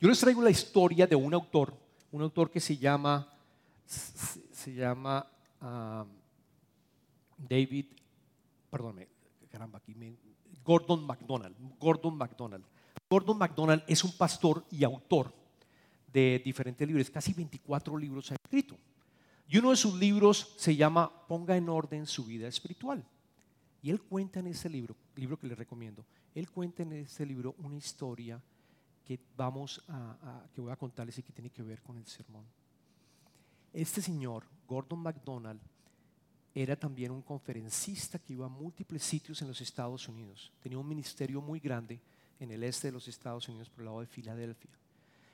Yo les traigo la historia de un autor, un autor que se llama, se llama David, perdóname, caramba, aquí me, Gordon MacDonald. Gordon MacDonald. Gordon MacDonald es un pastor y autor de diferentes libros, casi 24 libros ha escrito. Y uno de sus libros se llama Ponga en orden su vida espiritual. Y él cuenta en ese libro, libro que le recomiendo, él cuenta en ese libro una historia que vamos a, que voy a contarles y que tiene que ver con el sermón. Este señor, Gordon MacDonald, era también un conferencista que iba a múltiples sitios en los Estados Unidos. Tenía un ministerio muy grande en el este de los Estados Unidos por el lado de Filadelfia.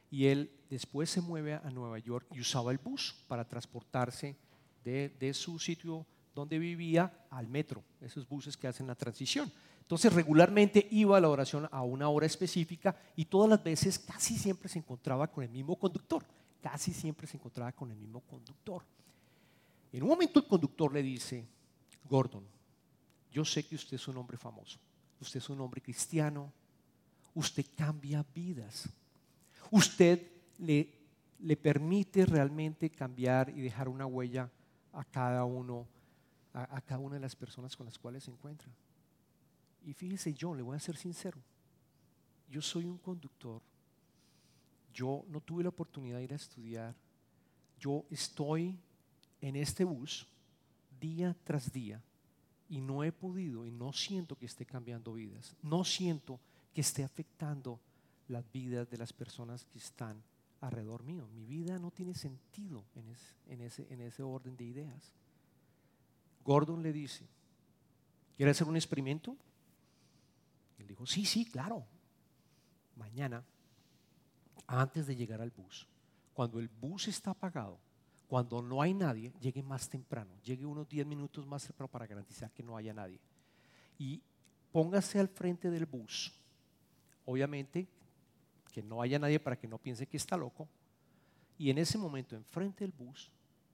Y él después se mueve a Nueva York y usaba el bus para transportarse de, su sitio donde vivía al metro, esos buses que hacen la transición. Entonces regularmente iba a la oración a una hora específica y todas las veces casi siempre se encontraba con el mismo conductor, casi siempre se encontraba con el mismo conductor. En un momento el conductor le dice, Gordon, yo sé que usted es un hombre famoso, usted es un hombre cristiano, usted cambia vidas, usted le, le permite realmente cambiar y dejar una huella a cada uno, a, a cada una de las personas con las cuales se encuentra. Y fíjese, yo le voy a ser sincero, yo soy un conductor, yo no tuve la oportunidad de ir a estudiar, yo estoy en este bus día tras día y no he podido y no siento que esté cambiando vidas, no siento que esté afectando las vidas de las personas que están alrededor mío. Mi vida no tiene sentido en, ese, en ese orden de ideas. Gordon le dice, ¿quiere hacer un experimento? Él dijo, sí, sí, claro. Mañana, antes de llegar al bus, cuando el bus está apagado, cuando no hay nadie, llegue más temprano, llegue unos 10 minutos más temprano para garantizar que no haya nadie. Y póngase al frente del bus. Obviamente, que no haya nadie para que no piense que está loco. Y en ese momento, enfrente del bus,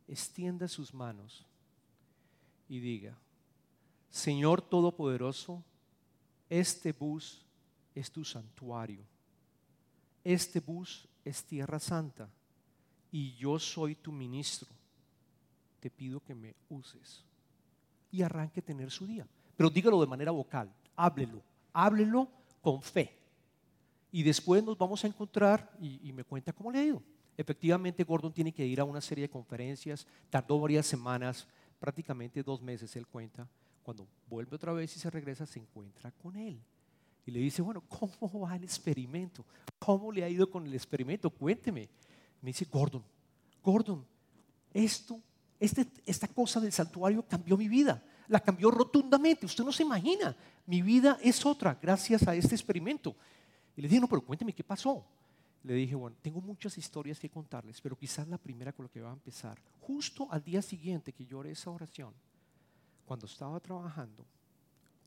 extienda sus manos y diga, Señor Todopoderoso, este bus es tu santuario. Este bus es tierra santa y yo soy tu ministro, te pido que me uses. Y arranque a tener su día. Pero dígalo de manera vocal, háblelo, háblelo con fe. Y después nos vamos a encontrar y, me cuenta cómo le ha ido. Efectivamente, Gordon tiene que ir a una serie de conferencias, tardó varias semanas, prácticamente dos meses, él cuenta. Cuando vuelve otra vez y se regresa, se encuentra con él. Y le dice, bueno, ¿cómo va el experimento? ¿Cómo le ha ido con el experimento? Cuénteme. Me dice, Gordon, Gordon, esto, este, esta cosa del santuario cambió mi vida. La cambió rotundamente. Usted no se imagina. Mi vida es otra gracias a este experimento. Y le dije, no, pero cuénteme qué pasó. Le dije, bueno, tengo muchas historias que contarles, pero quizás la primera con la que va a empezar. Justo al día siguiente que yo esa oración, cuando estaba trabajando,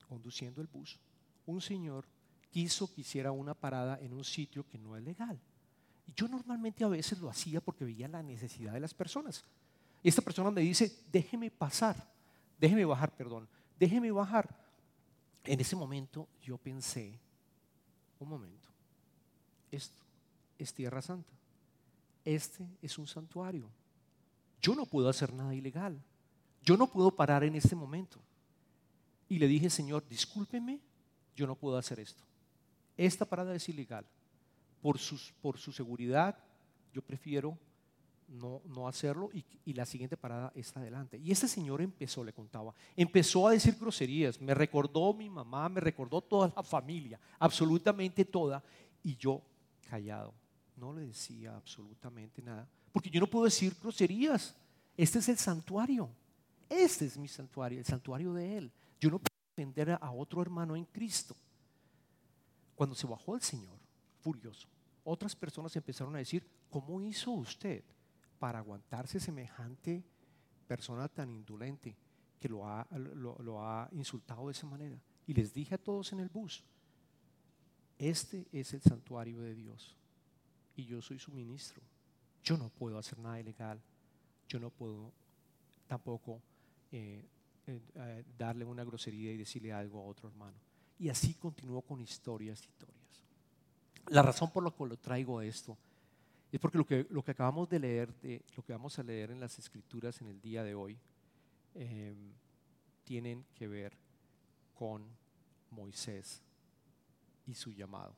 conduciendo el bus, un señor quiso que hiciera una parada en un sitio que no es legal. Y yo normalmente a veces lo hacía porque veía la necesidad de las personas. Y esta persona me dice, déjeme pasar, déjeme bajar, perdón, déjeme bajar. En ese momento yo pensé, un momento, esto es tierra santa, este es un santuario. Yo no puedo hacer nada ilegal, yo no puedo parar en este momento. Y le dije, Señor, discúlpeme, yo no puedo hacer esto. Esta parada es ilegal por, por su seguridad, yo prefiero no, no hacerlo y, y, la siguiente parada está adelante. Y este señor empezó, le contaba, empezó a decir groserías, me recordó mi mamá, me recordó toda la familia, absolutamente toda, y yo callado, no le decía absolutamente nada, porque yo no puedo decir groserías, este es el santuario, este es mi santuario, el santuario de él, yo no puedo ofender a otro hermano en Cristo. Cuando se bajó el Señor, furioso, otras personas empezaron a decir, ¿cómo hizo usted para aguantarse semejante persona tan indolente que lo ha, lo, ha insultado de esa manera? Y les dije a todos en el bus, este es el santuario de Dios y yo soy su ministro. Yo no puedo hacer nada ilegal. Yo no puedo tampoco eh, eh, eh, darle una grosería y decirle algo a otro hermano. Y así continuó con historias, historias. La razón por la cual lo traigo a esto es porque lo que, lo que acabamos de leer, de, lo que vamos a leer en las escrituras en el día de hoy, eh, tienen que ver con Moisés y su llamado.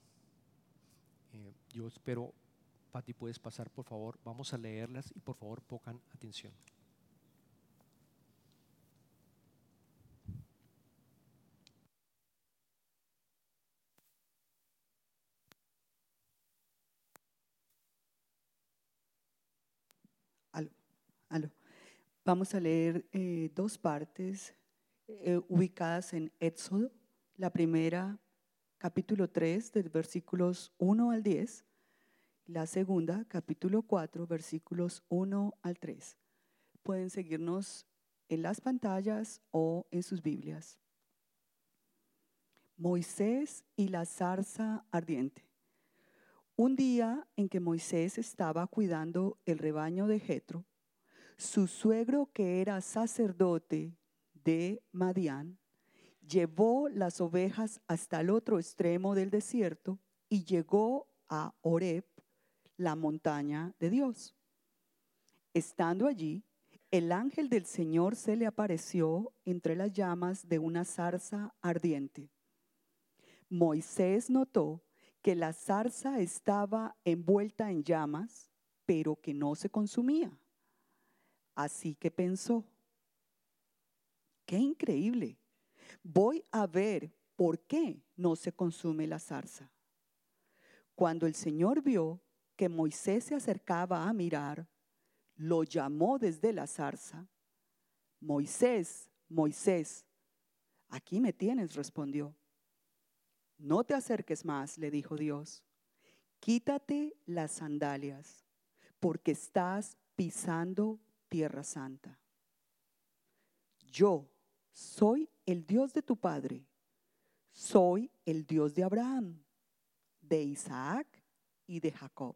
Yo espero, Pati, puedes pasar, por favor. Vamos a leerlas y por favor pongan atención. Vamos a leer eh, dos partes eh, ubicadas en Éxodo. La primera, capítulo 3, de versículos 1 al 10. La segunda, capítulo 4, versículos 1 al 3. Pueden seguirnos en las pantallas o en sus Biblias. Moisés y la zarza ardiente. Un día en que Moisés estaba cuidando el rebaño de Jetro, su suegro que era sacerdote de Madián, llevó las ovejas hasta el otro extremo del desierto y llegó a Oreb, la montaña de Dios. Estando allí, el ángel del Señor se le apareció entre las llamas de una zarza ardiente. Moisés notó que la zarza estaba envuelta en llamas, pero que no se consumía. Así que pensó, qué increíble, voy a ver por qué no se consume la zarza. Cuando el Señor vio que Moisés se acercaba a mirar, lo llamó desde la zarza. Moisés, Moisés, aquí me tienes, respondió. No te acerques más, le dijo Dios. Quítate las sandalias, porque estás pisando tierra santa. Yo soy el Dios de tu padre, soy el Dios de Abraham, de Isaac y de Jacob.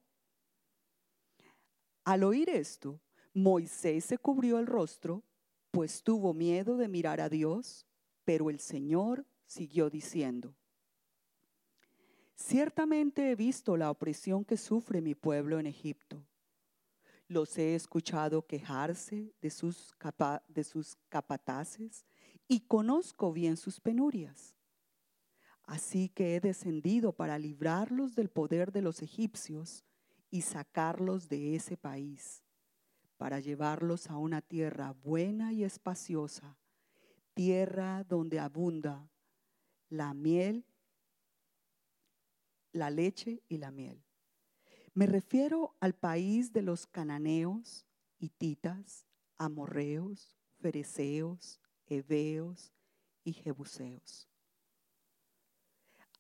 Al oír esto, Moisés se cubrió el rostro, pues tuvo miedo de mirar a Dios, pero el Señor siguió diciendo, Ciertamente he visto la opresión que sufre mi pueblo en Egipto los he escuchado quejarse de sus, de sus capataces y conozco bien sus penurias. Así que he descendido para librarlos del poder de los egipcios y sacarlos de ese país, para llevarlos a una tierra buena y espaciosa, tierra donde abunda la miel, la leche y la miel me refiero al país de los cananeos, hititas, amorreos, fereceos, heveos y jebuseos.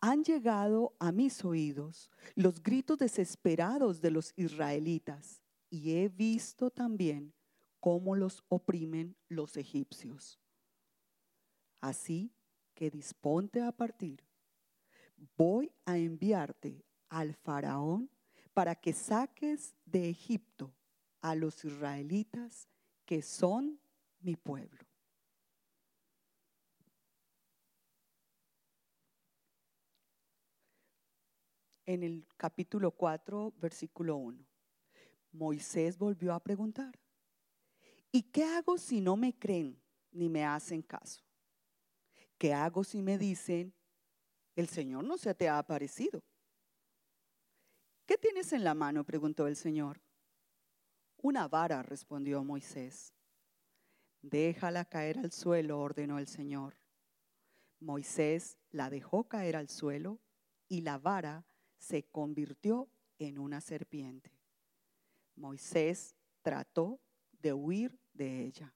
Han llegado a mis oídos los gritos desesperados de los israelitas y he visto también cómo los oprimen los egipcios. Así que disponte a partir. Voy a enviarte al faraón para que saques de Egipto a los israelitas que son mi pueblo. En el capítulo 4, versículo 1, Moisés volvió a preguntar, ¿y qué hago si no me creen ni me hacen caso? ¿Qué hago si me dicen, el Señor no se te ha aparecido? ¿Qué tienes en la mano? preguntó el Señor. Una vara, respondió Moisés. Déjala caer al suelo, ordenó el Señor. Moisés la dejó caer al suelo y la vara se convirtió en una serpiente. Moisés trató de huir de ella.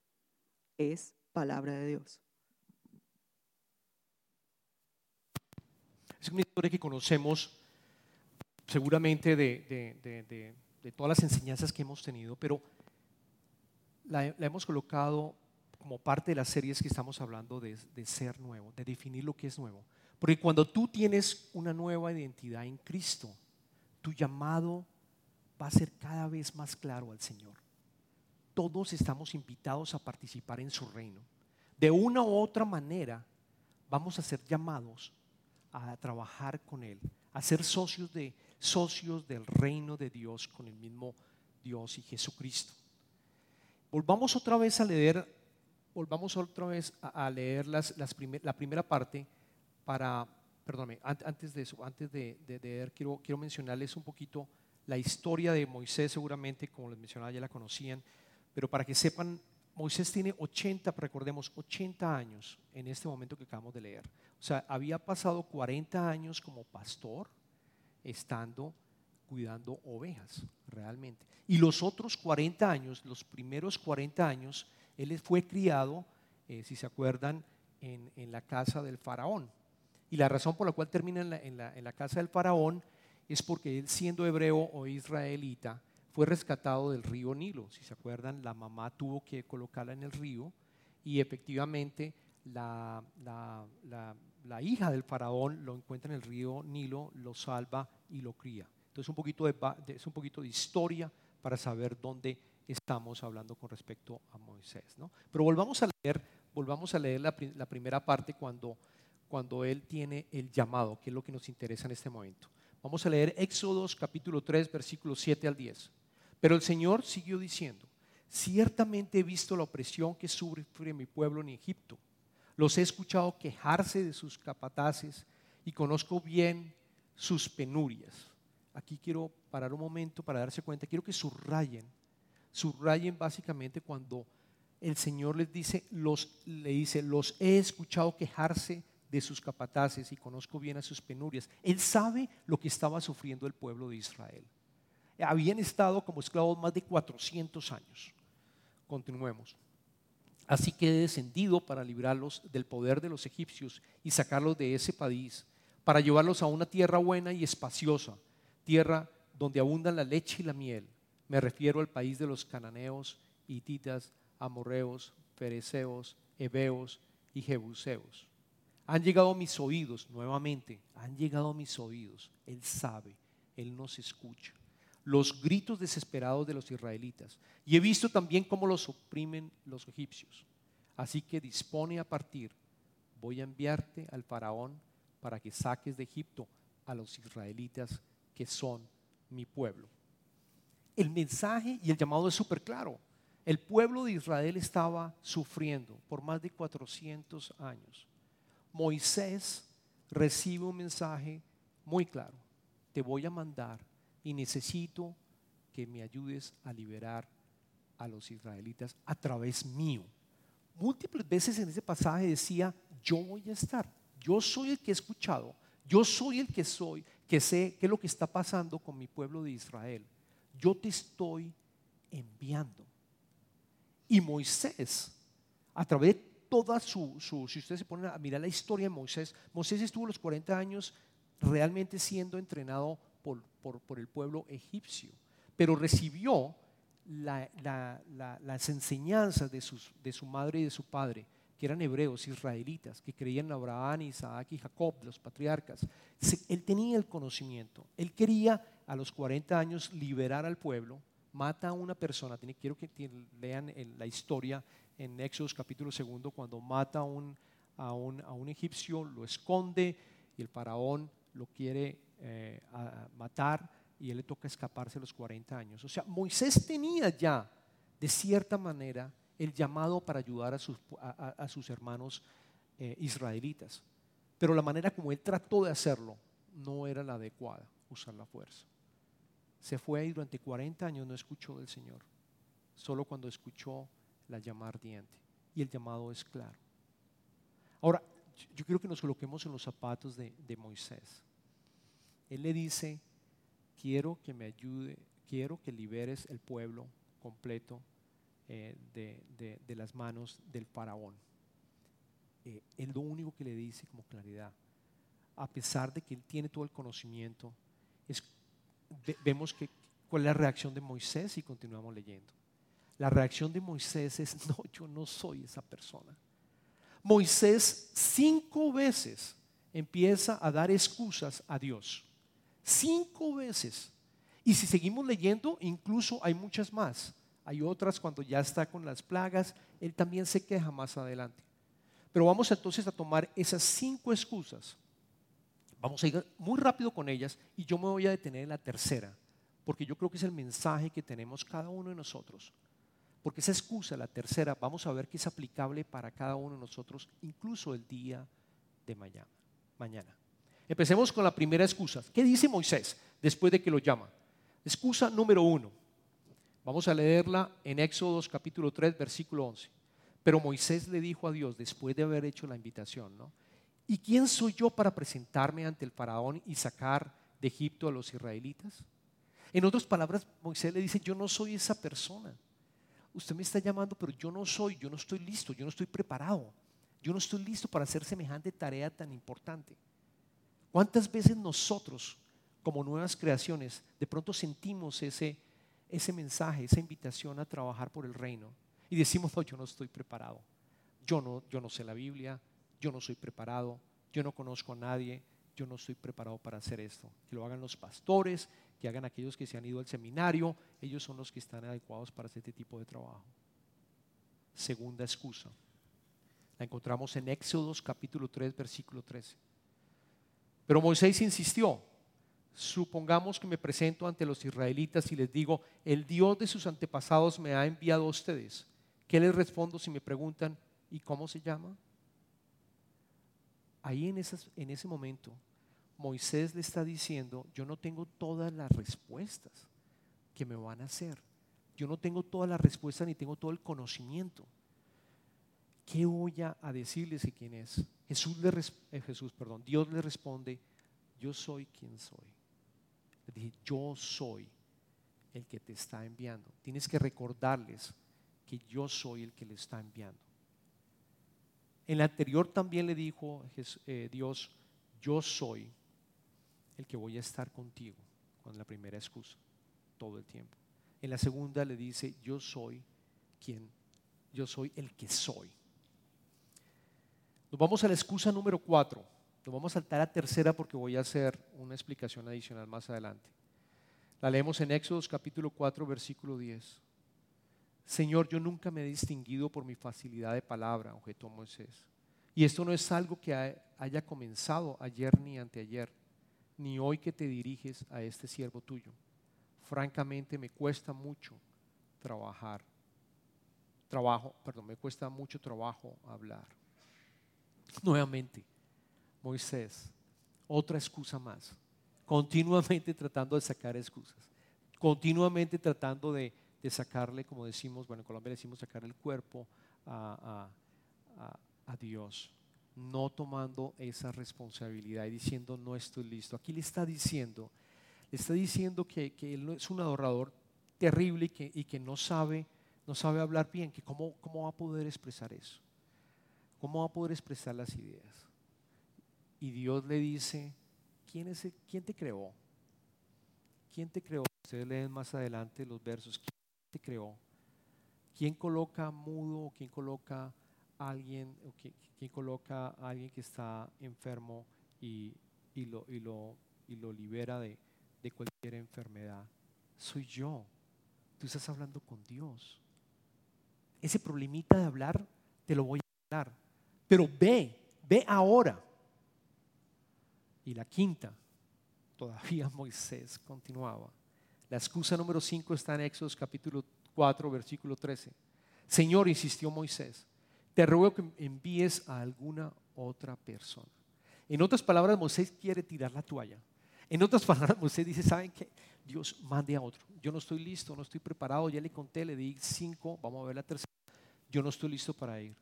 Es palabra de Dios. Es una historia que conocemos seguramente de, todas las enseñanzas que hemos tenido, pero la, hemos colocado como parte de las series que estamos hablando de, ser nuevo, de definir lo que es nuevo. Porque cuando tú tienes una nueva identidad en Cristo, tu llamado va a ser cada vez más claro al Señor. Todos estamos invitados a participar en su reino. De una u otra manera vamos a ser llamados a trabajar con Él, a ser socios, de, socios del reino de Dios con el mismo Dios y Jesucristo. Volvamos otra vez a leer, volvamos otra vez a, leer la primera parte para, perdóname, antes de eso, antes de, leer, quiero, quiero mencionarles un poquito la historia de Moisés, seguramente, como les mencionaba, ya la conocían, pero para que sepan, Moisés tiene 80, recordemos, 80 años en este momento que acabamos de leer. O sea, había pasado 40 años como pastor, estando cuidando ovejas, realmente. Y los otros 40 años, los primeros 40 años, él fue criado, eh, si se acuerdan, en, la casa del faraón. Y la razón por la cual termina en la, en la casa del faraón es porque él siendo hebreo o israelita, fue rescatado del río Nilo. Si se acuerdan, la mamá tuvo que colocarla en el río y efectivamente la, la, la, hija del faraón lo encuentra en el río Nilo, lo salva y lo cría. Entonces un poquito de, es un poquito de historia para saber dónde estamos hablando con respecto a Moisés. ¿no? Pero volvamos a leer, volvamos a leer la, la, primera parte cuando, cuando él tiene el llamado, que es lo que nos interesa en este momento. Vamos a leer Éxodos capítulo 3, versículos 7 al 10. Pero el Señor siguió diciendo, ciertamente he visto la opresión que sufre mi pueblo en Egipto. Los he escuchado quejarse de sus capataces y conozco bien sus penurias aquí quiero parar un momento para darse cuenta, quiero que subrayen, subrayen básicamente cuando el Señor les dice, los, le dice, los he escuchado quejarse de sus capataces y conozco bien a sus penurias. Él sabe lo que estaba sufriendo el pueblo de Israel. Habían estado como esclavos más de 400 años. Continuemos. Así que he descendido para librarlos del poder de los egipcios y sacarlos de ese país, para llevarlos a una tierra buena y espaciosa tierra donde abundan la leche y la miel. Me refiero al país de los cananeos, hititas, amorreos, fereceos, heveos y jebuseos. Han llegado a mis oídos, nuevamente, han llegado a mis oídos. Él sabe, Él nos escucha. Los gritos desesperados de los israelitas. Y he visto también cómo los oprimen los egipcios. Así que dispone a partir. Voy a enviarte al faraón para que saques de Egipto a los israelitas que son mi pueblo. El mensaje y el llamado es súper claro. El pueblo de Israel estaba sufriendo por más de 400 años. Moisés recibe un mensaje muy claro. Te voy a mandar y necesito que me ayudes a liberar a los israelitas a través mío. Múltiples veces en ese pasaje decía, yo voy a estar, yo soy el que he escuchado, yo soy el que soy, que sé qué es lo que está pasando con mi pueblo de Israel. Yo te estoy enviando. Y Moisés, a través de toda su, si ustedes se ponen a mirar la historia de Moisés, Moisés estuvo los 40 años realmente siendo entrenado por, el pueblo egipcio, pero recibió las enseñanzas de, de su madre y de su padre que eran hebreos, israelitas, que creían en Abraham, Isaac y Jacob, los patriarcas. Él tenía el conocimiento. Él quería a los 40 años liberar al pueblo, mata a una persona. Quiero que lean la historia en Éxodo capítulo segundo, cuando mata a un, a un, egipcio, lo esconde y el faraón lo quiere eh, matar y él le toca escaparse a los 40 años. O sea, Moisés tenía ya, de cierta manera, el llamado para ayudar a sus, a, sus hermanos eh, israelitas. Pero la manera como él trató de hacerlo no era la adecuada, usar la fuerza. Se fue ahí durante 40 años, no escuchó del Señor, solo cuando escuchó la llamada ardiente. Y el llamado es claro. Ahora, yo quiero que nos coloquemos en los zapatos de, de Moisés. Él le dice, quiero que me ayude, quiero que liberes el pueblo completo eh, de, las manos del faraón. Eh, él lo único que le dice como claridad, a pesar de que él tiene todo el conocimiento, es, vemos que, cuál es la reacción de Moisés y continuamos leyendo. La reacción de Moisés es, no, yo no soy esa persona. Moisés cinco veces empieza a dar excusas a Dios. Cinco veces. Y si seguimos leyendo, incluso hay muchas más. Hay otras cuando ya está con las plagas, él también se queja más adelante. Pero vamos entonces a tomar esas cinco excusas Vamos a ir muy rápido con ellas y yo me voy a detener en la tercera, porque yo creo que es el mensaje que tenemos cada uno de nosotros. Porque esa excusa, la tercera, vamos a ver que es aplicable para cada uno de nosotros, incluso el día de mañana. mañana. Empecemos con la primera excusa. ¿Qué dice Moisés después de que lo llama? Excusa número uno. Vamos a leerla en Éxodo capítulo 3, versículo 11. Pero Moisés le dijo a Dios, después de haber hecho la invitación, ¿no? ¿Y quién soy yo para presentarme ante el faraón y sacar de Egipto a los israelitas? En otras palabras, Moisés le dice, yo no soy esa persona. Usted me está llamando, pero yo no soy, yo no estoy listo, yo no estoy preparado. Yo no estoy listo para hacer semejante tarea tan importante. ¿Cuántas veces nosotros, como nuevas creaciones, de pronto sentimos ese, ese mensaje, esa invitación a trabajar por el reino y decimos, no, yo no estoy preparado, yo no, yo no sé la Biblia, yo no soy preparado, yo no conozco a nadie, yo no estoy preparado para hacer esto. Que lo hagan los pastores, que hagan aquellos que se han ido al seminario, ellos son los que están adecuados para este tipo de trabajo. Segunda excusa. La encontramos en Éxodos capítulo 3, versículo 13. Pero Moisés insistió, supongamos que me presento ante los israelitas y les digo, el Dios de sus antepasados me ha enviado a ustedes. ¿Qué les respondo si me preguntan, ¿y cómo se llama? Ahí en, en ese momento, Moisés le está diciendo, yo no tengo todas las respuestas que me van a hacer. Yo no tengo todas las respuestas ni tengo todo el conocimiento. ¿Qué voy a decirles y quién es? Jesús, le, eh, Jesús perdón, Dios le responde, yo soy quien soy. Le dije, yo soy el que te está enviando. Tienes que recordarles que yo soy el que le está enviando. En la anterior también le dijo eh, Dios, yo soy el que voy a estar contigo, con la primera excusa, todo el tiempo. En la segunda le dice, yo soy quien, yo soy el que soy. Nos vamos a la excusa número cuatro. Nos vamos a saltar a tercera porque voy a hacer una explicación adicional más adelante. La leemos en Éxodos capítulo 4, versículo 10. Señor, yo nunca me he distinguido por mi facilidad de palabra, objetó Moisés. Y esto no es algo que haya comenzado ayer ni anteayer, ni hoy que te diriges a este siervo tuyo. Francamente me cuesta mucho trabajar. Trabajo, perdón, me cuesta mucho trabajo hablar. Nuevamente, Moisés, otra excusa más, continuamente tratando de sacar excusas, continuamente tratando de, sacarle, como decimos, bueno, en Colombia decimos sacar el cuerpo a, Dios, no tomando esa responsabilidad y diciendo no estoy listo. Aquí le está diciendo, le está diciendo que, él es un adorador terrible y que, y que no sabe, no sabe hablar bien, que cómo, cómo va a poder expresar eso. ¿Cómo va a poder expresar las ideas? Y Dios le dice, ¿quién, es ¿quién te creó? ¿Quién te creó? Ustedes leen más adelante los versos. ¿Quién te creó? ¿Quién coloca mudo quién coloca alguien, coloca a alguien que está enfermo y, lo, y, lo, y lo libera de, de cualquier enfermedad? Soy yo. Tú estás hablando con Dios. Ese problemita de hablar, te lo voy a hablar pero ve, ve ahora. Y la quinta, todavía Moisés continuaba. La excusa número 5 está en Éxodo capítulo 4, versículo 13. Señor, insistió Moisés, te ruego que envíes a alguna otra persona. En otras palabras, Moisés quiere tirar la toalla. En otras palabras, Moisés dice, ¿saben qué? Dios mande a otro. Yo no estoy listo, no estoy preparado, ya le conté, le di cinco, vamos a ver la tercera. Yo no estoy listo para ir.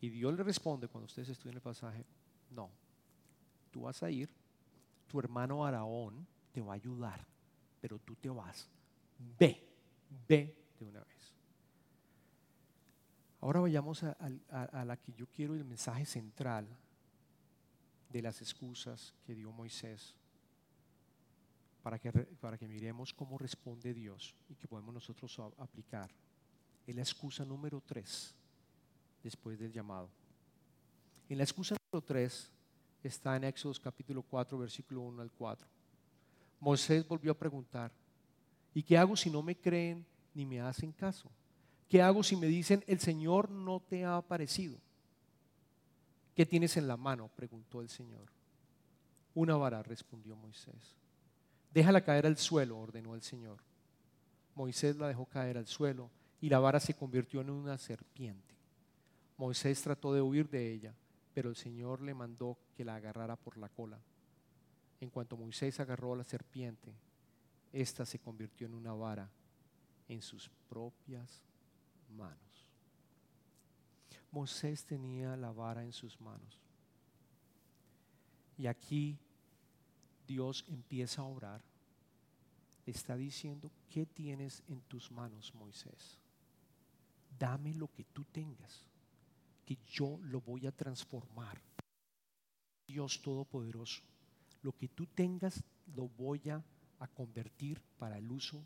Y Dios le responde cuando ustedes estudien el pasaje, no, tú vas a ir, tu hermano Araón te va a ayudar, pero tú te vas. Ve, ve de una vez. Ahora vayamos a, la que yo quiero el mensaje central de las excusas que dio Moisés para que, para que miremos cómo responde Dios y que podemos nosotros aplicar. Es la excusa número tres después del llamado. En la excusa número 3 está en Éxodo capítulo 4, versículo 1 al 4. Moisés volvió a preguntar, ¿y qué hago si no me creen ni me hacen caso? ¿Qué hago si me dicen, el Señor no te ha aparecido? ¿Qué tienes en la mano? preguntó el Señor. Una vara, respondió Moisés. Déjala caer al suelo, ordenó el Señor. Moisés la dejó caer al suelo y la vara se convirtió en una serpiente. Moisés trató de huir de ella, pero el Señor le mandó que la agarrara por la cola. En cuanto Moisés agarró a la serpiente, ésta se convirtió en una vara en sus propias manos. Moisés tenía la vara en sus manos. Y aquí Dios empieza a orar. Está diciendo, ¿qué tienes en tus manos, Moisés? Dame lo que tú tengas, que yo lo voy a transformar. Dios Todopoderoso, lo que tú tengas lo voy a, a convertir para el uso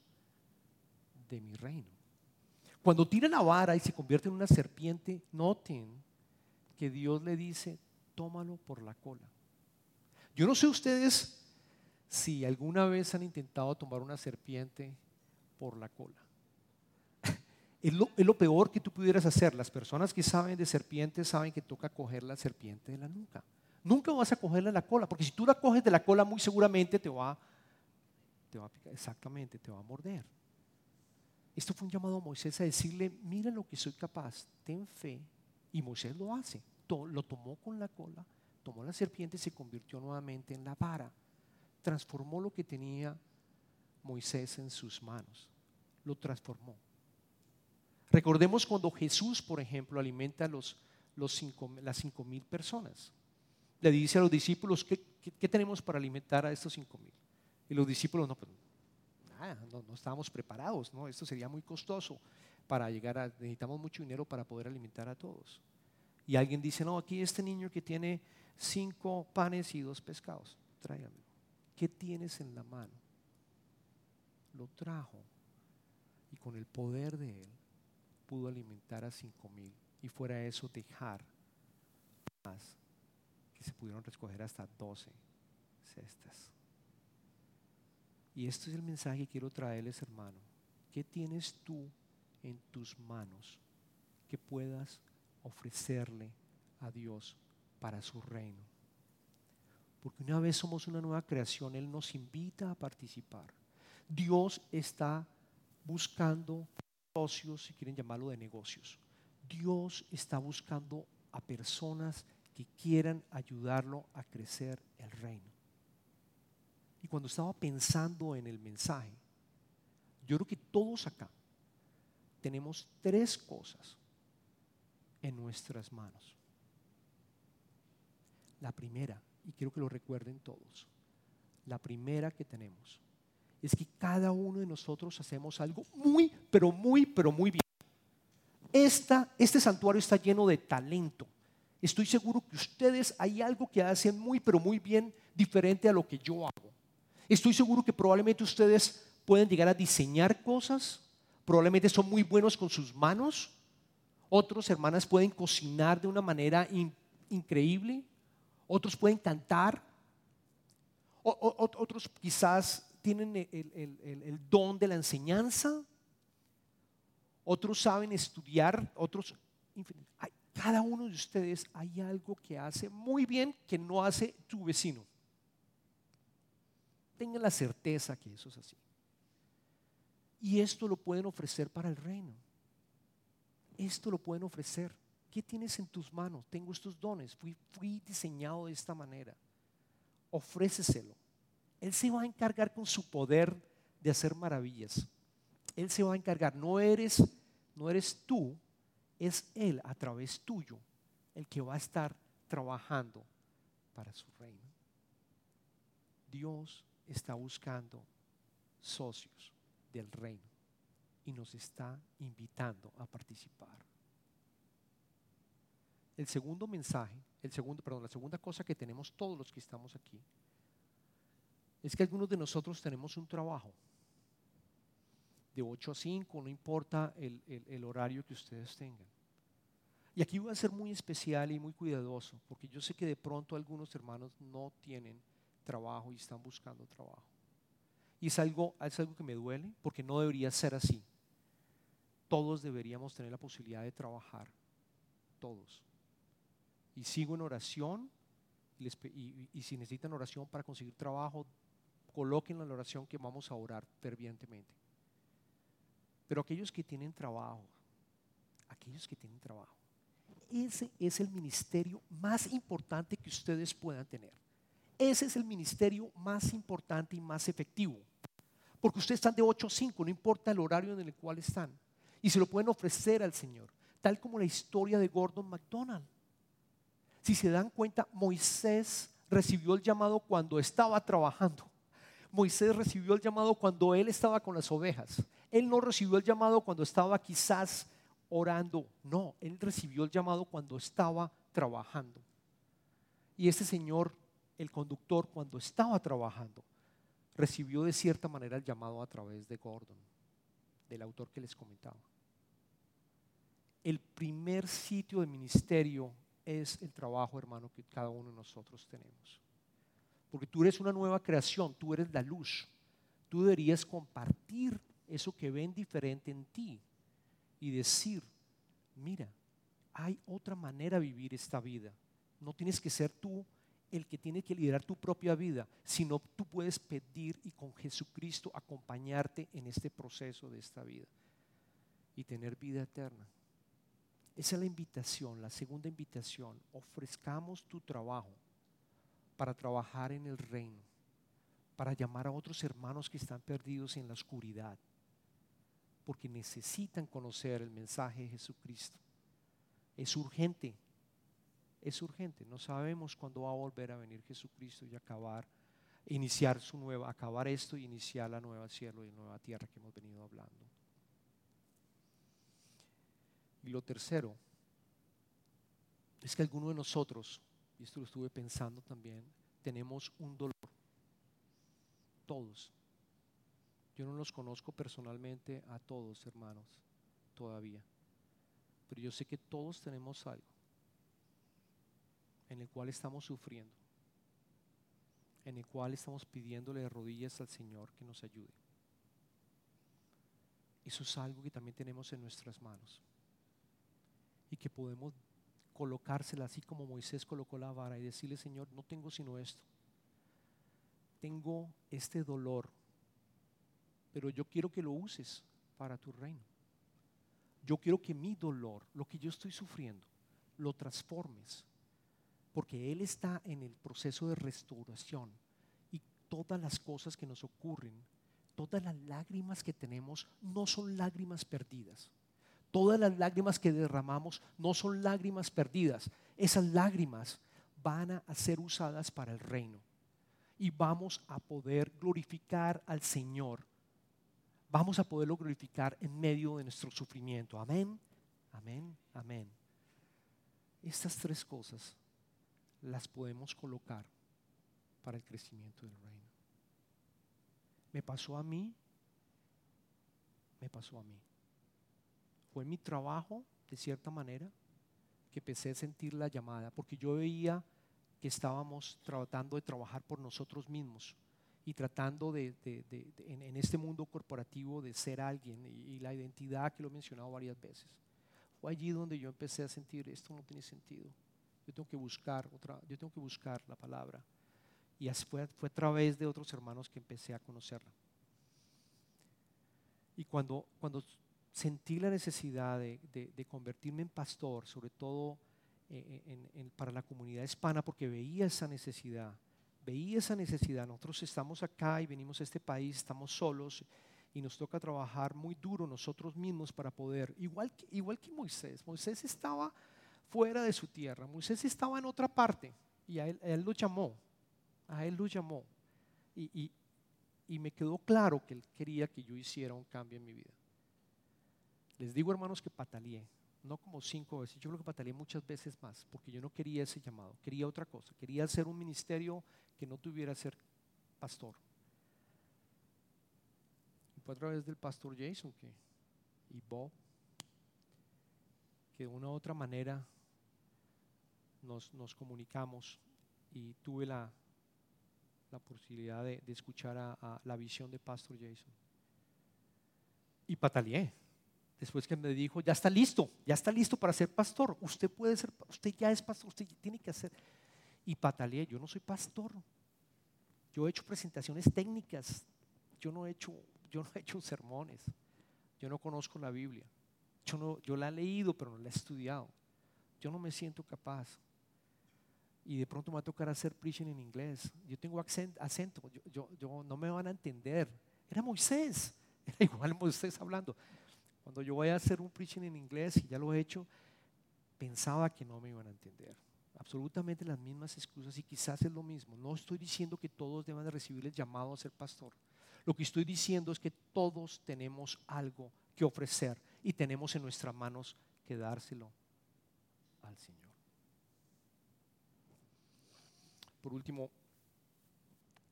de mi reino. Cuando tira la vara y se convierte en una serpiente, noten que Dios le dice, tómalo por la cola. Yo no sé ustedes si alguna vez han intentado tomar una serpiente por la cola. Es lo, peor que tú pudieras hacer. Las personas que saben de serpientes saben que toca coger la serpiente de la nuca. Nunca vas a cogerla de la cola, porque si tú la coges de la cola muy seguramente te va, te va a picar, exactamente, te va a morder. Esto fue un llamado a Moisés a decirle, mira lo que soy capaz, ten fe. Y Moisés lo hace. Lo tomó con la cola, tomó la serpiente y se convirtió nuevamente en la vara. Transformó lo que tenía Moisés en sus manos. Lo transformó. Recordemos cuando Jesús, por ejemplo, alimenta a los, los las cinco mil personas. Le dice a los discípulos, ¿qué, qué, tenemos para alimentar a estos cinco mil? Y los discípulos, no, pues, no, estábamos preparados. Esto sería muy costoso para llegar a, necesitamos mucho dinero para poder alimentar a todos. Y alguien dice, no, aquí este niño que tiene cinco panes y dos pescados, tráigamelo. ¿Qué tienes en la mano? Lo trajo y con el poder de él pudo alimentar a cinco mil y fuera eso dejar más que se pudieron recoger hasta doce cestas. Y este es el mensaje que quiero traerles, hermano. ¿Qué tienes tú en tus manos que puedas ofrecerle a Dios para su reino? Porque una vez somos una nueva creación, Él nos invita a participar. Dios está buscando socios, si quieren llamarlo de negocios. Dios está buscando a personas que quieran ayudarlo a crecer el reino. Y cuando estaba pensando en el mensaje, yo creo que todos acá tenemos tres cosas en nuestras manos. La primera, y quiero que lo recuerden todos, la primera que tenemos es que cada uno de nosotros hacemos algo muy, pero muy, pero muy bien. Esta, este santuario está lleno de talento. Estoy seguro que ustedes hay algo que hacen muy, pero muy bien diferente a lo que yo hago. Estoy seguro que probablemente ustedes pueden llegar a diseñar cosas, probablemente son muy buenos con sus manos, otros hermanas pueden cocinar de una manera increíble, otros pueden cantar, otros quizás tienen el, don de la enseñanza, otros saben estudiar, otros... cada uno de ustedes hay algo que hace muy bien que no hace tu vecino. Tengan la certeza que eso es así. Y esto lo pueden ofrecer para el reino. Esto lo pueden ofrecer. ¿Qué tienes en tus manos? Tengo estos dones. Fui, diseñado de esta manera. Ofréceselo. Él se va a encargar con su poder de hacer maravillas. Él se va a encargar. No eres, no eres tú, es Él a través tuyo el que va a estar trabajando para su reino. Dios está buscando socios del reino y nos está invitando a participar. El segundo mensaje, el segundo, perdón, la segunda cosa que tenemos todos los que estamos aquí es que algunos de nosotros tenemos un trabajo de 8 a 5, no importa el, el horario que ustedes tengan. Y aquí voy a ser muy especial y muy cuidadoso, porque yo sé que de pronto algunos hermanos no tienen trabajo y están buscando trabajo. Y es algo, es algo que me duele porque no debería ser así. Todos deberíamos tener la posibilidad de trabajar, todos. Y sigo en oración y, si necesitan oración para conseguir trabajo, colóquenlo en la oración que vamos a orar fervientemente. Pero aquellos que tienen trabajo, aquellos que tienen trabajo, ese es el ministerio más importante que ustedes puedan tener. Ese es el ministerio más importante y más efectivo. Porque ustedes están de 8 a 5, no importa el horario en el cual están. Y se lo pueden ofrecer al Señor, tal como la historia de Gordon MacDonald. Si se dan cuenta, Moisés recibió el llamado cuando estaba trabajando. Moisés recibió el llamado cuando él estaba con las ovejas. Él no recibió el llamado cuando estaba quizás orando. No, él recibió el llamado cuando estaba trabajando. Y ese señor, el conductor, cuando estaba trabajando, recibió de cierta manera el llamado a través de Gordon, del autor que les comentaba. El primer sitio de ministerio es el trabajo, hermano, que cada uno de nosotros tenemos. Porque tú eres una nueva creación, tú eres la luz. Tú deberías compartir eso que ven diferente en ti y decir, mira, hay otra manera de vivir esta vida. No tienes que ser tú el que tiene que liderar tu propia vida, sino tú puedes pedir y con Jesucristo acompañarte en este proceso de esta vida y tener vida eterna. Esa es la invitación, la segunda invitación. Ofrezcamos tu trabajo para trabajar en el reino, para llamar a otros hermanos que están perdidos en la oscuridad, porque necesitan conocer el mensaje de Jesucristo. Es urgente, es urgente. No sabemos cuándo va a volver a venir Jesucristo y acabar, iniciar su nueva, acabar esto y iniciar la nueva cielo y nueva tierra que hemos venido hablando. Y lo tercero es que alguno de nosotros, y esto lo estuve pensando también, tenemos un dolor. Todos. Yo no los conozco personalmente a todos, hermanos, todavía. Pero yo sé que todos tenemos algo en el cual estamos sufriendo, en el cual estamos pidiéndole de rodillas al Señor que nos ayude. Eso es algo que también tenemos en nuestras manos y que podemos colocársela así como Moisés colocó la vara y decirle, Señor, no tengo sino esto. Tengo este dolor, pero yo quiero que lo uses para tu reino. Yo quiero que mi dolor, lo que yo estoy sufriendo, lo transformes, porque Él está en el proceso de restauración y todas las cosas que nos ocurren, todas las lágrimas que tenemos, no son lágrimas perdidas. Todas las lágrimas que derramamos no son lágrimas perdidas. Esas lágrimas van a ser usadas para el reino. Y vamos a poder glorificar al Señor. Vamos a poderlo glorificar en medio de nuestro sufrimiento. Amén, amén, amén. Estas tres cosas las podemos colocar para el crecimiento del reino. Me pasó a mí, me pasó a mí fue mi trabajo, de cierta manera, que empecé a sentir la llamada, porque yo veía que estábamos tratando de trabajar por nosotros mismos y tratando de, en, en, este mundo corporativo de ser alguien y, y, la identidad que lo he mencionado varias veces. Fue allí donde yo empecé a sentir esto no tiene sentido. Yo tengo que buscar otra, yo tengo que buscar la palabra. Y fue, fue a través de otros hermanos que empecé a conocerla. Y cuando, cuando sentí la necesidad de, de, de, convertirme en pastor, sobre todo eh, en, en, para la comunidad hispana, porque veía esa necesidad, veía esa necesidad. Nosotros estamos acá y venimos a este país, estamos solos y nos toca trabajar muy duro nosotros mismos para poder, igual que, igual que Moisés, Moisés estaba fuera de su tierra, Moisés estaba en otra parte y a él, él lo llamó, a él lo llamó. Y, y, me quedó claro que él quería que yo hiciera un cambio en mi vida. Les digo, hermanos, que pataleé, no como cinco veces, yo creo que pataleé muchas veces más, porque yo no quería ese llamado, quería otra cosa, quería hacer un ministerio que no tuviera ser pastor. Y fue a través del pastor Jason que, y Bob, que de una u otra manera nos, comunicamos y tuve la, la posibilidad de, escuchar a la visión de pastor Jason. Y pataleé después que me dijo, ya está listo, ya está listo para ser pastor, usted puede ser, usted ya es pastor, usted tiene que hacer. y pataleé. Yo no soy pastor. Yo he hecho presentaciones técnicas. Yo no he hecho, yo no he hecho sermones. Yo no conozco la Biblia. Yo, no, yo la he leído, pero no la he estudiado. Yo no me siento capaz. Y de pronto me va a tocar hacer preaching en inglés. Yo tengo acento, yo, yo, no me van a entender. Era Moisés, era igual Moisés hablando. Cuando yo voy a hacer un preaching en inglés, y ya lo he hecho, pensaba que no me iban a entender. Absolutamente las mismas excusas y quizás es lo mismo. No estoy diciendo que todos deban de recibir el llamado a ser pastor. Lo que estoy diciendo es que todos tenemos algo que ofrecer y tenemos en nuestras manos que dárselo al Señor. Por último,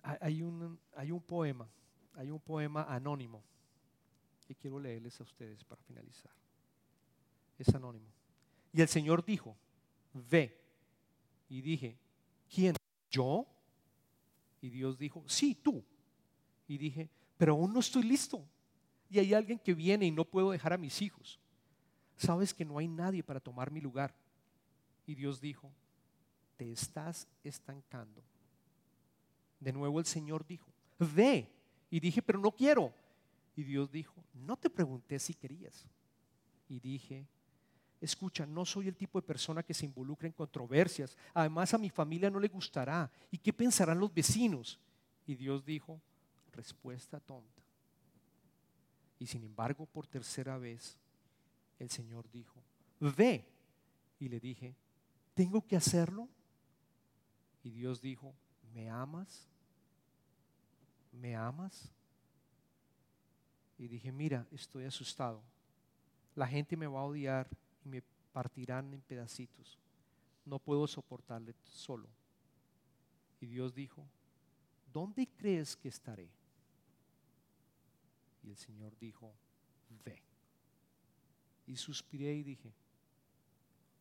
hay un, hay un poema, hay un poema anónimo que quiero leerles a ustedes para finalizar. Es anónimo. Y el Señor dijo, ve. Y dije, ¿quién? ¿Yo? Y Dios dijo, sí, tú. Y dije, pero aún no estoy listo. Y hay alguien que viene y no puedo dejar a mis hijos. Sabes que no hay nadie para tomar mi lugar. Y Dios dijo, te estás estancando. De nuevo el Señor dijo, ve. Y dije, pero no quiero. Y Dios dijo, no te pregunté si querías. Y dije, escucha, no soy el tipo de persona que se involucra en controversias. Además a mi familia no le gustará. ¿Y qué pensarán los vecinos? Y Dios dijo, respuesta tonta. Y sin embargo, por tercera vez, el Señor dijo, ve. Y le dije, ¿tengo que hacerlo? Y Dios dijo, ¿me amas? ¿Me amas? Y dije, mira, estoy asustado. La gente me va a odiar y me partirán en pedacitos. No puedo soportarle solo. Y Dios dijo, ¿dónde crees que estaré? Y el Señor dijo, ve. Y suspiré y dije,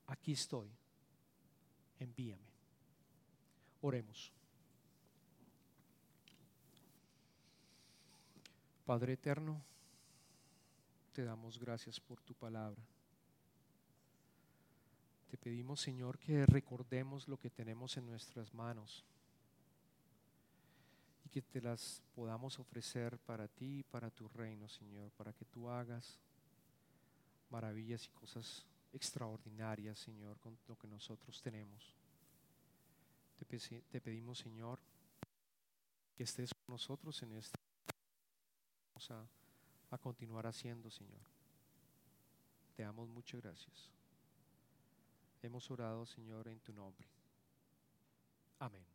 aquí estoy, envíame. Oremos. Padre eterno, te damos gracias por tu palabra. Te pedimos, Señor, que recordemos lo que tenemos en nuestras manos y que te las podamos ofrecer para ti y para tu reino, Señor, para que tú hagas maravillas y cosas extraordinarias, Señor, con lo que nosotros tenemos. Te, pedimos, Señor, que estés con nosotros en esta. Vamos a, a continuar haciendo, Señor. Te damos muchas gracias. Hemos orado, Señor, en tu nombre. Amén.